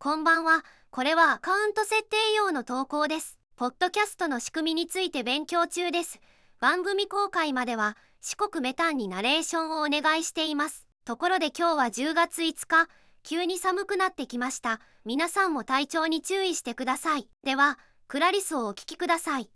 こんばんは。これはアカウント設定用の投稿です。ポッドキャストの仕組みについて勉強中です。番組公開までは四国メタンにナレーションをお願いしています。ところで今日は10月5日、急に寒くなってきました。皆さんも体調に注意してください。では、クラリスをお聞きください。